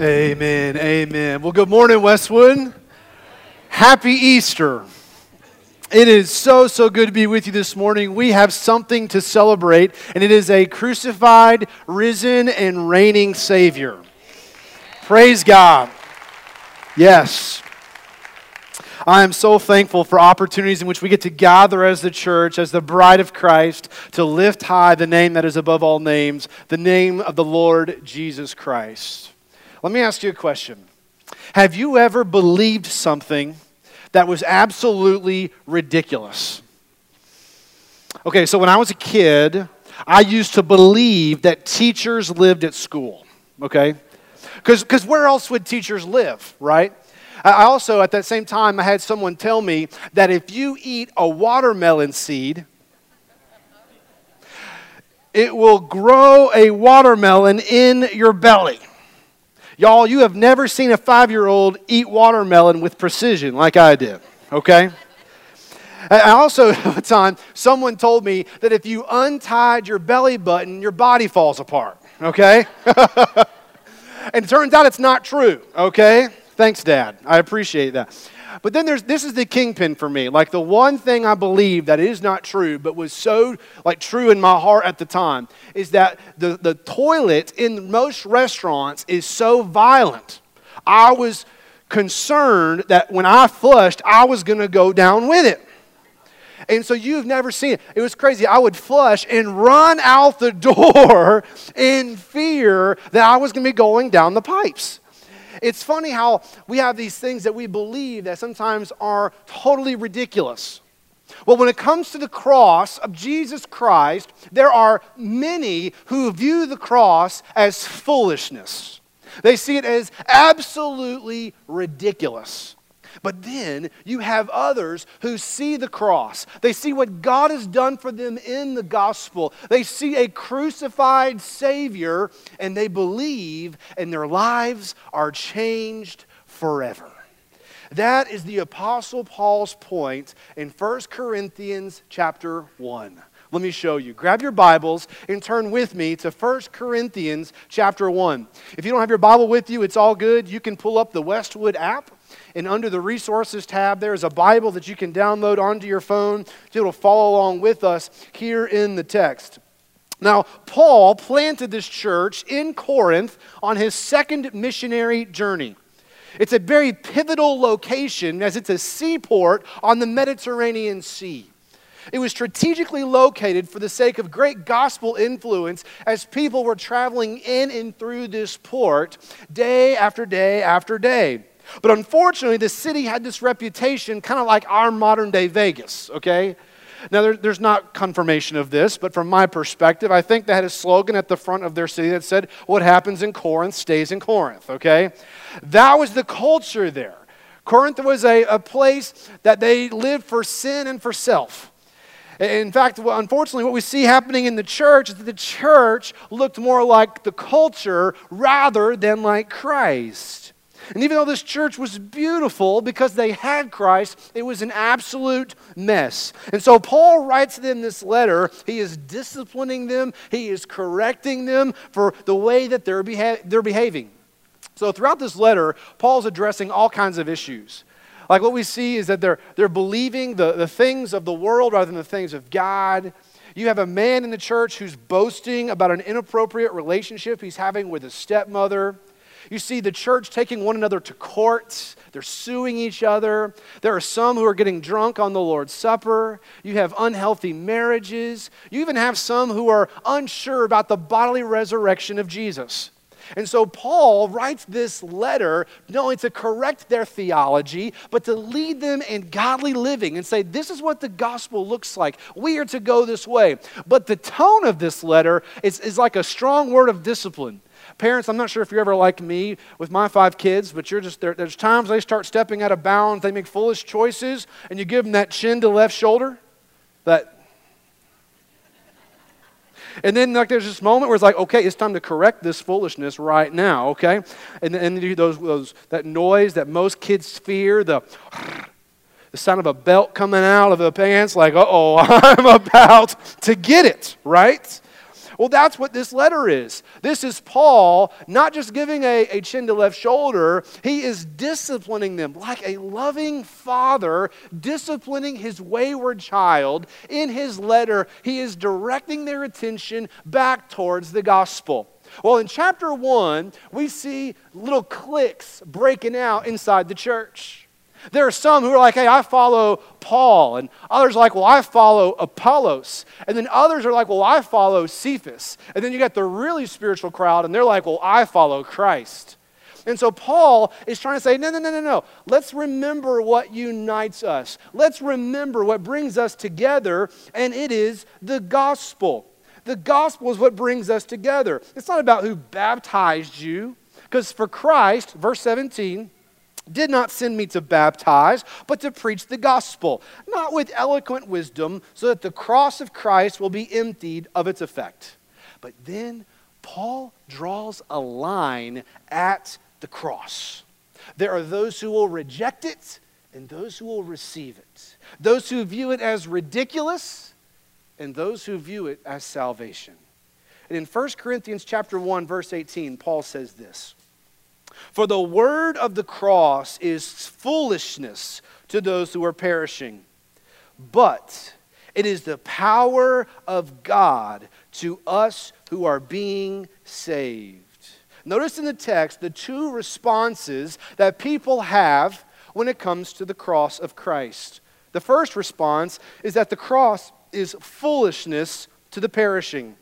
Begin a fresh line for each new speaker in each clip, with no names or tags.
Amen. Amen. Well, good morning, Westwood. Happy Easter. It is so, so good to be with you this morning. We have something to celebrate, and it is a crucified, risen, and reigning Savior. Praise God. Yes. I am so thankful for opportunities in which we get to gather as the church, as the bride of Christ, to lift high the name that is above all names, the name of the Lord Jesus Christ. Let me ask you a question Have you ever believed something that was absolutely ridiculous? Okay, so when I was a kid, I used to believe that teachers lived at school, okay? Because where else would teachers live, right? I also, at that same time, I had someone tell me that if you eat a watermelon seed, it will grow a watermelon in your belly. Y'all, you have never seen a five year old eat watermelon with precision like I did, okay? I also, the time, someone told me that if you untied your belly button, your body falls apart, okay? and it turns out it's not true, okay? Thanks, Dad. I appreciate that. But then there's this is the kingpin for me. Like the one thing I believe that is not true, but was so like true in my heart at the time, is that the, the toilet in most restaurants is so violent. I was concerned that when I flushed, I was gonna go down with it. And so you've never seen it. It was crazy. I would flush and run out the door in fear that I was going to be going down the pipes. It's funny how we have these things that we believe that sometimes are totally ridiculous. Well, when it comes to the cross of Jesus Christ, there are many who view the cross as foolishness. They see it as absolutely ridiculous. But then you have others who see the cross. They see what God has done for them in the gospel. They see a crucified Savior and they believe, and their lives are changed forever. That is the Apostle Paul's point in 1 Corinthians chapter 1. Let me show you. Grab your Bibles and turn with me to 1 Corinthians chapter 1. If you don't have your Bible with you, it's all good. You can pull up the Westwood app and under the resources tab, there is a Bible that you can download onto your phone. It'll follow along with us here in the text. Now, Paul planted this church in Corinth on his second missionary journey. It's a very pivotal location as it's a seaport on the Mediterranean Sea. It was strategically located for the sake of great gospel influence as people were traveling in and through this port day after day after day. But unfortunately, the city had this reputation, kind of like our modern day Vegas, okay? Now, there, there's not confirmation of this, but from my perspective, I think they had a slogan at the front of their city that said, What happens in Corinth stays in Corinth, okay? That was the culture there. Corinth was a, a place that they lived for sin and for self. In fact, unfortunately, what we see happening in the church is that the church looked more like the culture rather than like Christ. And even though this church was beautiful because they had Christ, it was an absolute mess. And so Paul writes them this letter. He is disciplining them, he is correcting them for the way that they're, beha- they're behaving. So throughout this letter, Paul's addressing all kinds of issues. Like what we see is that they're, they're believing the, the things of the world rather than the things of God. You have a man in the church who's boasting about an inappropriate relationship he's having with his stepmother. You see the church taking one another to court. They're suing each other. There are some who are getting drunk on the Lord's Supper. You have unhealthy marriages. You even have some who are unsure about the bodily resurrection of Jesus. And so Paul writes this letter not only to correct their theology, but to lead them in godly living and say, this is what the gospel looks like. We are to go this way. But the tone of this letter is, is like a strong word of discipline. Parents, I'm not sure if you're ever like me with my five kids, but you're just there, there's times they start stepping out of bounds, they make foolish choices, and you give them that chin to left shoulder. That and then like there's this moment where it's like, okay, it's time to correct this foolishness right now, okay? And then those, those that noise that most kids fear, the the sound of a belt coming out of the pants, like, uh oh, I'm about to get it, right? Well, that's what this letter is. This is Paul not just giving a, a chin to left shoulder, he is disciplining them like a loving father disciplining his wayward child. In his letter, he is directing their attention back towards the gospel. Well, in chapter one, we see little cliques breaking out inside the church. There are some who are like, hey, I follow Paul. And others are like, well, I follow Apollos. And then others are like, well, I follow Cephas. And then you got the really spiritual crowd, and they're like, well, I follow Christ. And so Paul is trying to say, no, no, no, no, no. Let's remember what unites us. Let's remember what brings us together, and it is the gospel. The gospel is what brings us together. It's not about who baptized you, because for Christ, verse 17, did not send me to baptize, but to preach the gospel, not with eloquent wisdom, so that the cross of Christ will be emptied of its effect. But then Paul draws a line at the cross. There are those who will reject it and those who will receive it, those who view it as ridiculous and those who view it as salvation. And in 1 Corinthians chapter 1 verse 18 Paul says this for the word of the cross is foolishness to those who are perishing, but it is the power of God to us who are being saved. Notice in the text the two responses that people have when it comes to the cross of Christ. The first response is that the cross is foolishness to the perishing.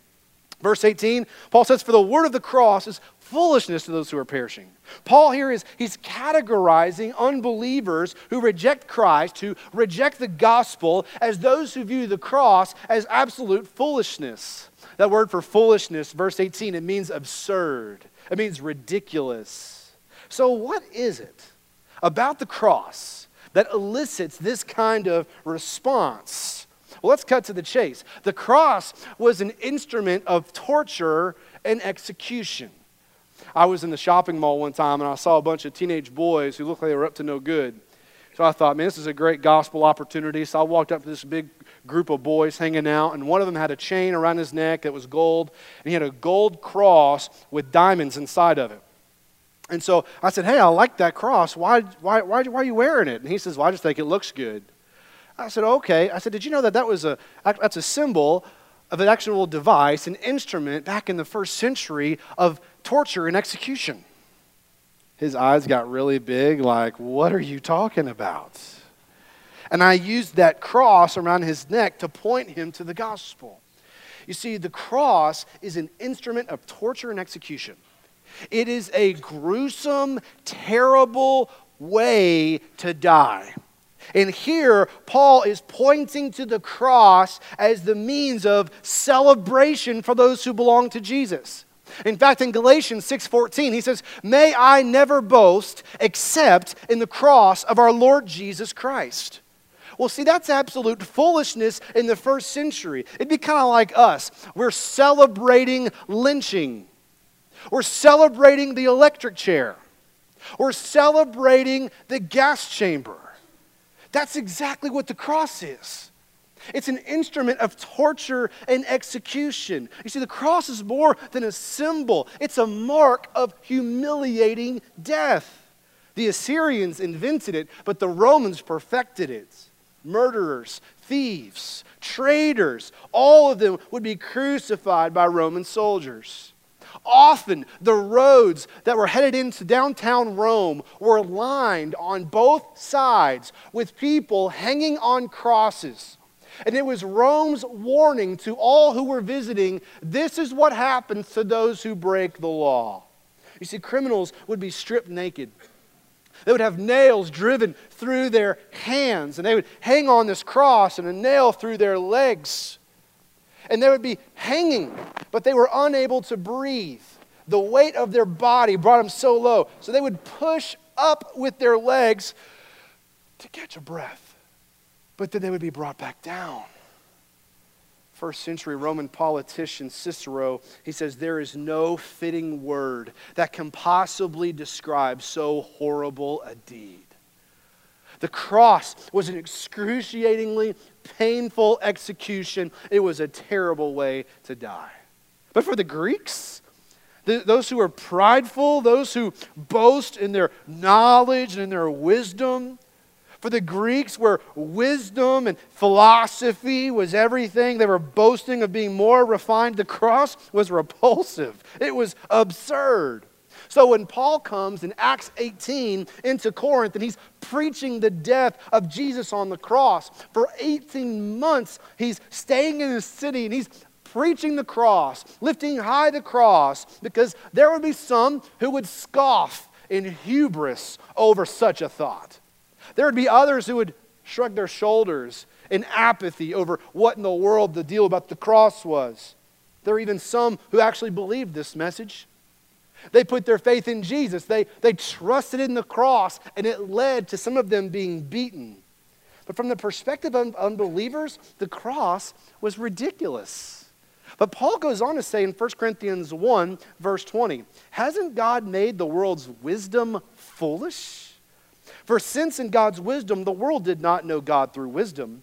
Verse 18, Paul says, For the word of the cross is foolishness to those who are perishing. Paul here is he's categorizing unbelievers who reject Christ, who reject the gospel, as those who view the cross as absolute foolishness. That word for foolishness, verse 18, it means absurd. It means ridiculous. So what is it about the cross that elicits this kind of response? Well, let's cut to the chase. The cross was an instrument of torture and execution. I was in the shopping mall one time and I saw a bunch of teenage boys who looked like they were up to no good. So I thought, man, this is a great gospel opportunity. So I walked up to this big group of boys hanging out, and one of them had a chain around his neck that was gold, and he had a gold cross with diamonds inside of it. And so I said, Hey, I like that cross. Why, why, why, why are you wearing it? And he says, Well, I just think it looks good. I said, Okay. I said, Did you know that, that was a, that's a symbol of an actual device, an instrument back in the first century of torture and execution. His eyes got really big, like, What are you talking about? And I used that cross around his neck to point him to the gospel. You see, the cross is an instrument of torture and execution. It is a gruesome, terrible way to die. And here, Paul is pointing to the cross as the means of celebration for those who belong to Jesus. In fact, in Galatians 6:14, he says, "May I never boast except in the cross of our Lord Jesus Christ." Well, see, that's absolute foolishness in the first century. It'd be kind of like us. We're celebrating lynching. We're celebrating the electric chair. We're celebrating the gas chamber. That's exactly what the cross is. It's an instrument of torture and execution. You see, the cross is more than a symbol, it's a mark of humiliating death. The Assyrians invented it, but the Romans perfected it. Murderers, thieves, traitors, all of them would be crucified by Roman soldiers. Often, the roads that were headed into downtown Rome were lined on both sides with people hanging on crosses. And it was Rome's warning to all who were visiting this is what happens to those who break the law. You see, criminals would be stripped naked. They would have nails driven through their hands, and they would hang on this cross and a nail through their legs and they would be hanging, but they were unable to breathe. The weight of their body brought them so low. So they would push up with their legs to catch a breath, but then they would be brought back down. First century Roman politician Cicero, he says, There is no fitting word that can possibly describe so horrible a deed. The cross was an excruciatingly painful execution. It was a terrible way to die. But for the Greeks, those who are prideful, those who boast in their knowledge and in their wisdom, for the Greeks, where wisdom and philosophy was everything, they were boasting of being more refined. The cross was repulsive, it was absurd. So when Paul comes in Acts 18 into Corinth and he's preaching the death of Jesus on the cross, for 18 months he's staying in the city and he's preaching the cross, lifting high the cross, because there would be some who would scoff in hubris over such a thought. There would be others who would shrug their shoulders in apathy over what in the world the deal about the cross was. There are even some who actually believed this message. They put their faith in Jesus. They, they trusted in the cross, and it led to some of them being beaten. But from the perspective of unbelievers, the cross was ridiculous. But Paul goes on to say in 1 Corinthians 1, verse 20, Hasn't God made the world's wisdom foolish? For since in God's wisdom the world did not know God through wisdom,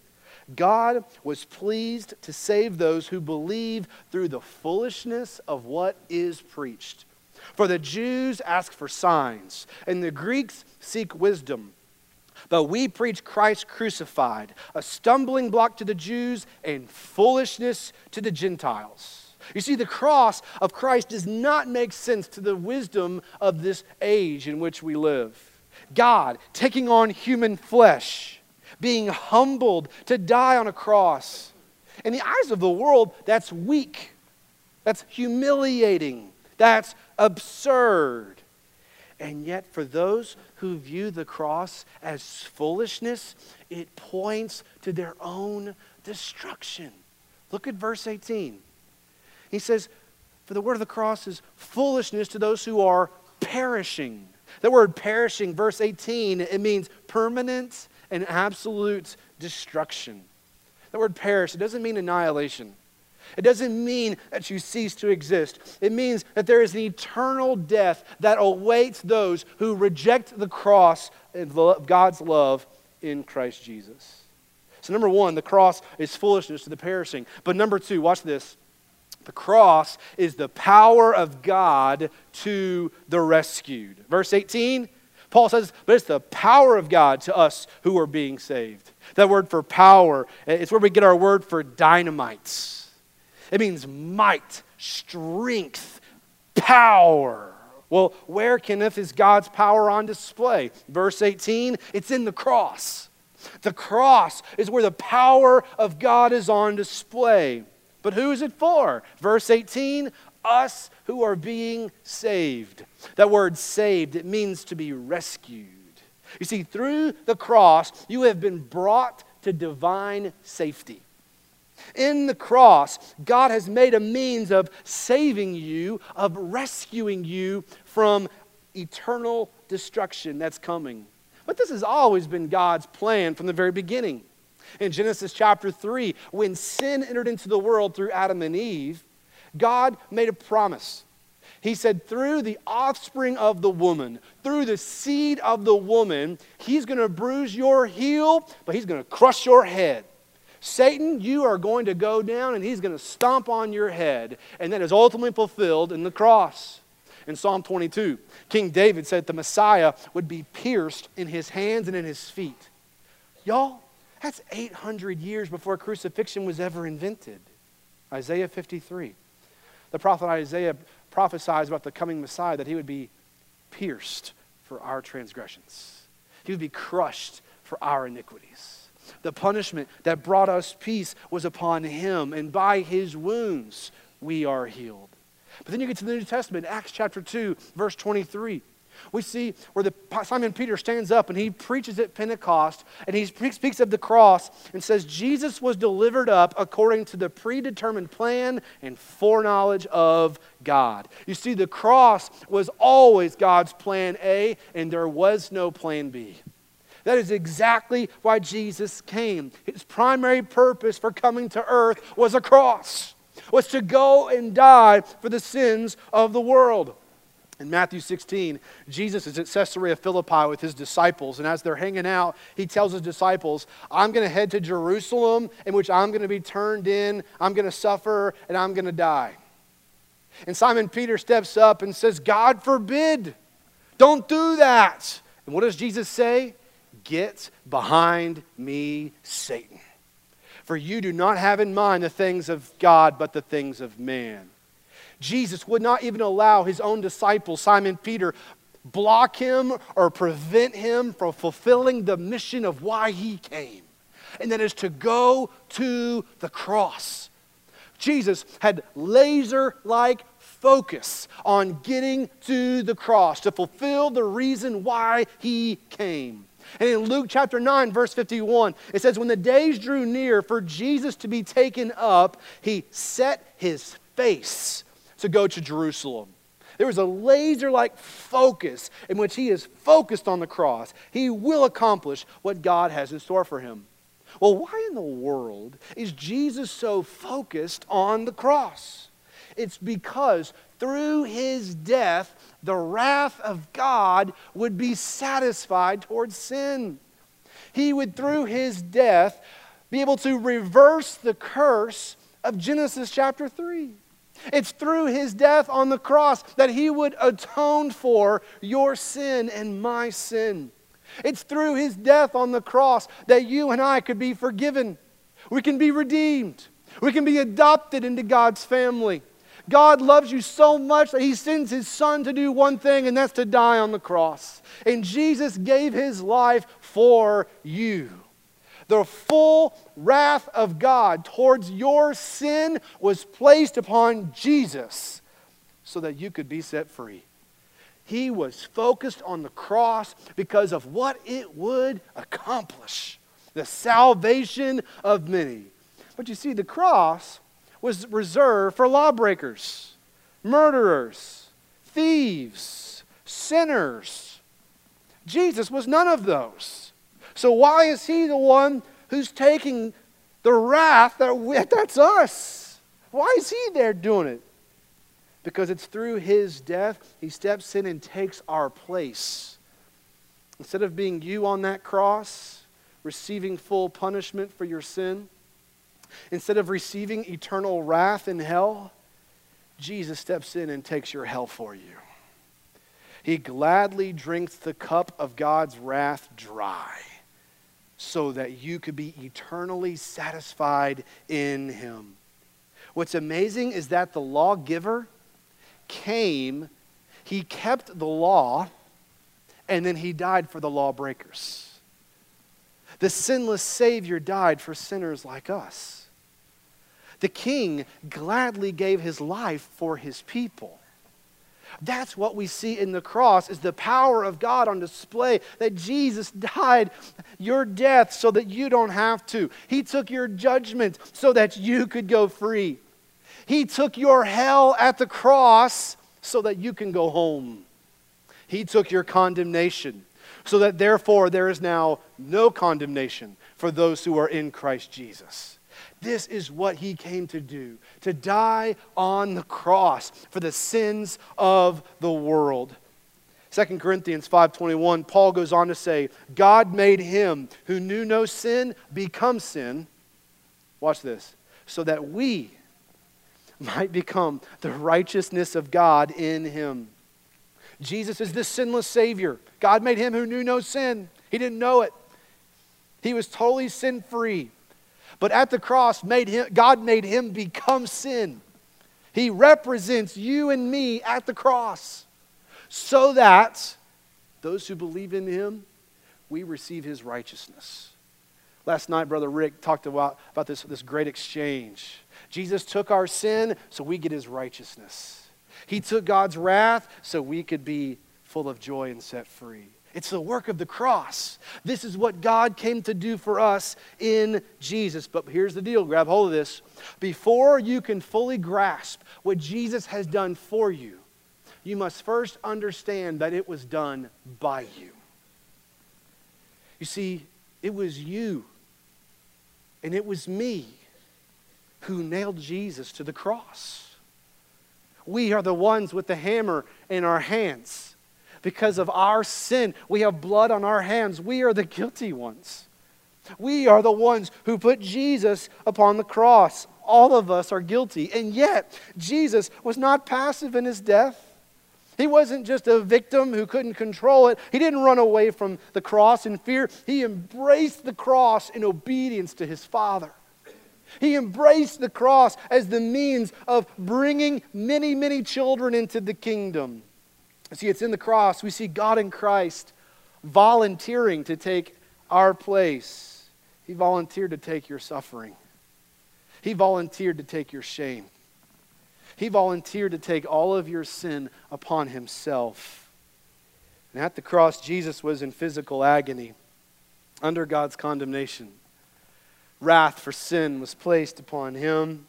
God was pleased to save those who believe through the foolishness of what is preached. For the Jews ask for signs, and the Greeks seek wisdom. But we preach Christ crucified, a stumbling block to the Jews and foolishness to the Gentiles. You see, the cross of Christ does not make sense to the wisdom of this age in which we live. God taking on human flesh, being humbled to die on a cross. In the eyes of the world, that's weak, that's humiliating, that's absurd. And yet, for those who view the cross as foolishness, it points to their own destruction. Look at verse 18. He says, For the word of the cross is foolishness to those who are perishing. The word perishing, verse 18, it means permanent and absolute destruction. The word perish, it doesn't mean annihilation. It doesn't mean that you cease to exist. It means that there is an eternal death that awaits those who reject the cross of God's love in Christ Jesus. So, number one, the cross is foolishness to the perishing. But number two, watch this the cross is the power of God to the rescued. Verse 18, Paul says, but it's the power of God to us who are being saved. That word for power, it's where we get our word for dynamites. It means might, strength, power. Well, where, Kenneth, is God's power on display? Verse 18, it's in the cross. The cross is where the power of God is on display. But who is it for? Verse 18 us who are being saved. That word saved, it means to be rescued. You see, through the cross, you have been brought to divine safety. In the cross, God has made a means of saving you, of rescuing you from eternal destruction that's coming. But this has always been God's plan from the very beginning. In Genesis chapter 3, when sin entered into the world through Adam and Eve, God made a promise. He said, through the offspring of the woman, through the seed of the woman, he's going to bruise your heel, but he's going to crush your head. Satan, you are going to go down and he's going to stomp on your head. And that is ultimately fulfilled in the cross. In Psalm 22, King David said the Messiah would be pierced in his hands and in his feet. Y'all, that's 800 years before crucifixion was ever invented. Isaiah 53. The prophet Isaiah prophesies about the coming Messiah that he would be pierced for our transgressions, he would be crushed for our iniquities. The punishment that brought us peace was upon him, and by his wounds we are healed. But then you get to the New Testament, Acts chapter 2, verse 23. We see where the, Simon Peter stands up and he preaches at Pentecost and he speaks of the cross and says, Jesus was delivered up according to the predetermined plan and foreknowledge of God. You see, the cross was always God's plan A, and there was no plan B. That is exactly why Jesus came. His primary purpose for coming to earth was a cross, was to go and die for the sins of the world. In Matthew 16, Jesus is at Caesarea Philippi with his disciples, and as they're hanging out, he tells his disciples, I'm going to head to Jerusalem, in which I'm going to be turned in, I'm going to suffer, and I'm going to die. And Simon Peter steps up and says, God forbid, don't do that. And what does Jesus say? Get behind me, Satan. For you do not have in mind the things of God, but the things of man. Jesus would not even allow his own disciple, Simon Peter, block him or prevent him from fulfilling the mission of why he came. And that is to go to the cross. Jesus had laser like focus on getting to the cross to fulfill the reason why he came. And in Luke chapter 9, verse 51, it says, When the days drew near for Jesus to be taken up, he set his face to go to Jerusalem. There was a laser like focus in which he is focused on the cross. He will accomplish what God has in store for him. Well, why in the world is Jesus so focused on the cross? It's because through his death, the wrath of God would be satisfied towards sin. He would, through his death, be able to reverse the curse of Genesis chapter 3. It's through his death on the cross that he would atone for your sin and my sin. It's through his death on the cross that you and I could be forgiven. We can be redeemed. We can be adopted into God's family. God loves you so much that he sends his son to do one thing, and that's to die on the cross. And Jesus gave his life for you. The full wrath of God towards your sin was placed upon Jesus so that you could be set free. He was focused on the cross because of what it would accomplish the salvation of many. But you see, the cross was reserved for lawbreakers, murderers, thieves, sinners. Jesus was none of those. So why is he the one who's taking the wrath that we, that's us? Why is he there doing it? Because it's through his death, he steps in and takes our place. Instead of being you on that cross, receiving full punishment for your sin, instead of receiving eternal wrath in hell, Jesus steps in and takes your hell for you. He gladly drinks the cup of God's wrath dry so that you could be eternally satisfied in him. What's amazing is that the lawgiver came, he kept the law, and then he died for the lawbreakers. The sinless Savior died for sinners like us. The king gladly gave his life for his people. That's what we see in the cross is the power of God on display that Jesus died your death so that you don't have to. He took your judgment so that you could go free. He took your hell at the cross so that you can go home. He took your condemnation so that therefore there is now no condemnation for those who are in Christ Jesus. This is what he came to do to die on the cross for the sins of the world. 2 Corinthians 5:21 Paul goes on to say, God made him who knew no sin become sin. Watch this. So that we might become the righteousness of God in him. Jesus is the sinless savior. God made him who knew no sin. He didn't know it. He was totally sin free. But at the cross, made him, God made him become sin. He represents you and me at the cross so that those who believe in him, we receive his righteousness. Last night, Brother Rick talked about, about this, this great exchange. Jesus took our sin so we get his righteousness. He took God's wrath so we could be full of joy and set free. It's the work of the cross. This is what God came to do for us in Jesus. But here's the deal grab hold of this. Before you can fully grasp what Jesus has done for you, you must first understand that it was done by you. You see, it was you and it was me who nailed Jesus to the cross. We are the ones with the hammer in our hands because of our sin. We have blood on our hands. We are the guilty ones. We are the ones who put Jesus upon the cross. All of us are guilty. And yet, Jesus was not passive in his death. He wasn't just a victim who couldn't control it. He didn't run away from the cross in fear. He embraced the cross in obedience to his Father. He embraced the cross as the means of bringing many, many children into the kingdom. See, it's in the cross. We see God in Christ volunteering to take our place. He volunteered to take your suffering, He volunteered to take your shame. He volunteered to take all of your sin upon Himself. And at the cross, Jesus was in physical agony under God's condemnation. Wrath for sin was placed upon Him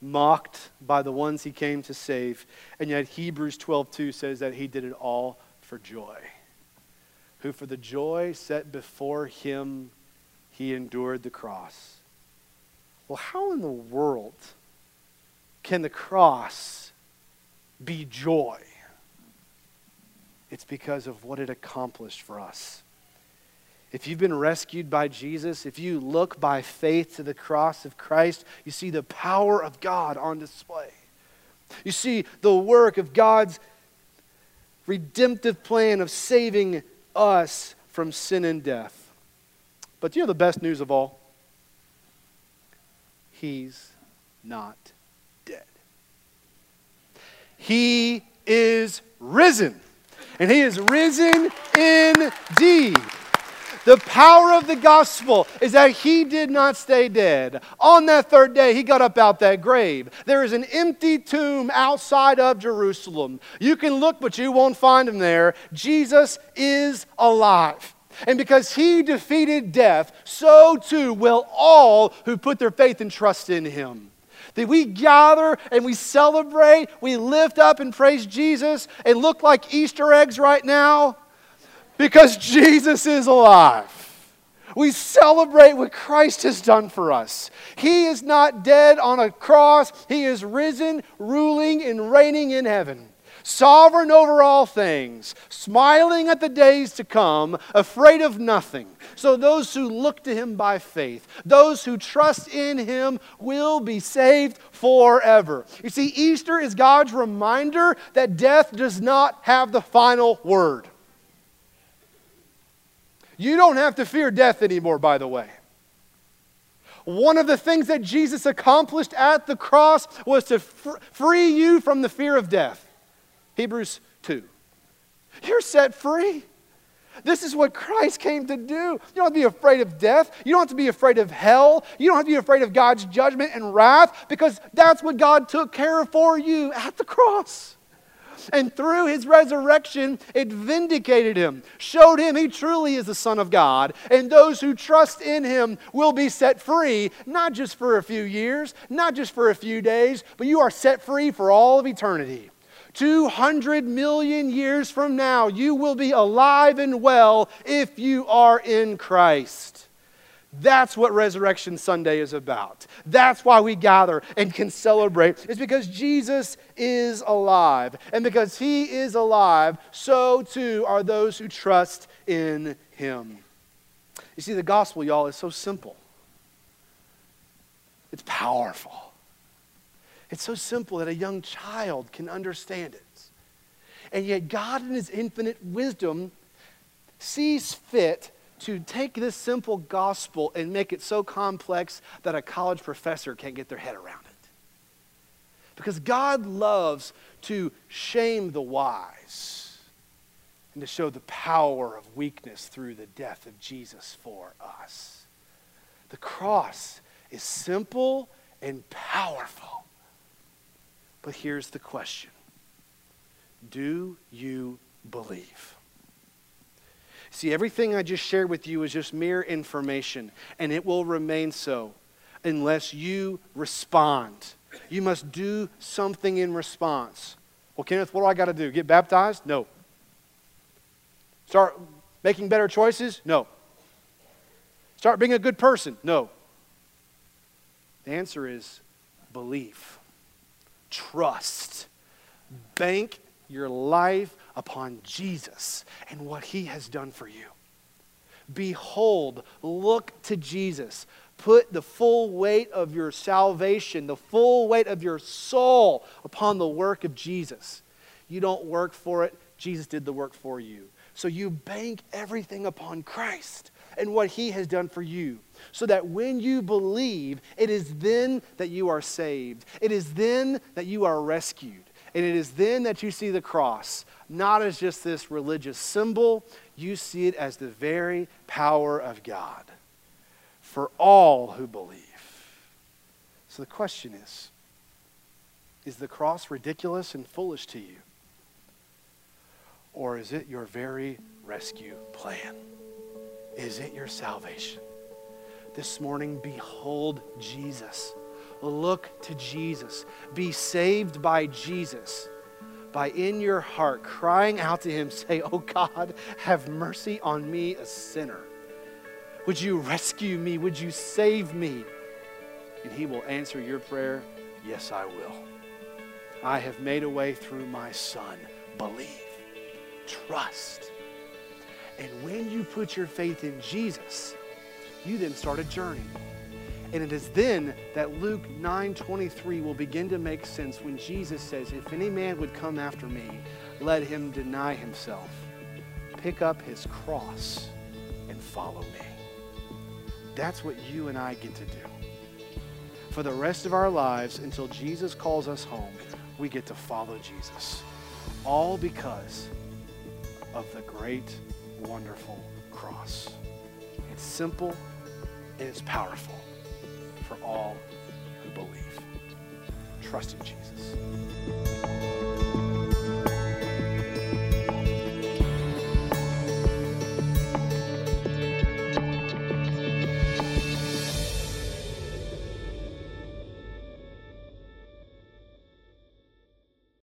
mocked by the ones he came to save. And yet Hebrews 12:2 says that he did it all for joy. Who for the joy set before him he endured the cross. Well, how in the world can the cross be joy? It's because of what it accomplished for us. If you've been rescued by Jesus, if you look by faith to the cross of Christ, you see the power of God on display. You see the work of God's redemptive plan of saving us from sin and death. But you know the best news of all? He's not dead. He is risen. And he is risen indeed. The power of the gospel is that he did not stay dead. On that third day, he got up out that grave. There is an empty tomb outside of Jerusalem. You can look, but you won't find him there. Jesus is alive. And because he defeated death, so too will all who put their faith and trust in him. That we gather and we celebrate, we lift up and praise Jesus and look like Easter eggs right now because Jesus is alive. We celebrate what Christ has done for us. He is not dead on a cross, He is risen, ruling, and reigning in heaven. Sovereign over all things, smiling at the days to come, afraid of nothing. So, those who look to him by faith, those who trust in him, will be saved forever. You see, Easter is God's reminder that death does not have the final word. You don't have to fear death anymore, by the way. One of the things that Jesus accomplished at the cross was to fr- free you from the fear of death. Hebrews 2. You're set free. This is what Christ came to do. You don't have to be afraid of death. You don't have to be afraid of hell. You don't have to be afraid of God's judgment and wrath because that's what God took care of for you at the cross. And through his resurrection, it vindicated him, showed him he truly is the Son of God. And those who trust in him will be set free, not just for a few years, not just for a few days, but you are set free for all of eternity. 200 million years from now, you will be alive and well if you are in Christ. That's what Resurrection Sunday is about. That's why we gather and can celebrate. It's because Jesus is alive. And because he is alive, so too are those who trust in him. You see, the gospel, y'all, is so simple, it's powerful. It's so simple that a young child can understand it. And yet, God, in his infinite wisdom, sees fit to take this simple gospel and make it so complex that a college professor can't get their head around it. Because God loves to shame the wise and to show the power of weakness through the death of Jesus for us. The cross is simple and powerful. But here's the question Do you believe? See, everything I just shared with you is just mere information, and it will remain so unless you respond. You must do something in response. Well, Kenneth, what do I got to do? Get baptized? No. Start making better choices? No. Start being a good person? No. The answer is belief, trust, bank your life upon Jesus and what he has done for you. Behold, look to Jesus. put the full weight of your salvation, the full weight of your soul upon the work of Jesus. You don't work for it, Jesus did the work for you. So you bank everything upon Christ and what he has done for you. So that when you believe, it is then that you are saved. It is then that you are rescued. And it is then that you see the cross, not as just this religious symbol, you see it as the very power of God for all who believe. So the question is Is the cross ridiculous and foolish to you? Or is it your very rescue plan? Is it your salvation? This morning, behold Jesus. Look to Jesus. Be saved by Jesus. By in your heart crying out to Him, say, Oh God, have mercy on me, a sinner. Would you rescue me? Would you save me? And He will answer your prayer, Yes, I will. I have made a way through my Son. Believe, trust. And when you put your faith in Jesus, you then start a journey. And it is then that Luke 9:23 will begin to make sense when Jesus says, "If any man would come after me, let him deny himself, pick up his cross and follow me." That's what you and I get to do. For the rest of our lives until Jesus calls us home, we get to follow Jesus. All because of the great wonderful cross. It's simple and it's powerful for all who believe. Trust in Jesus.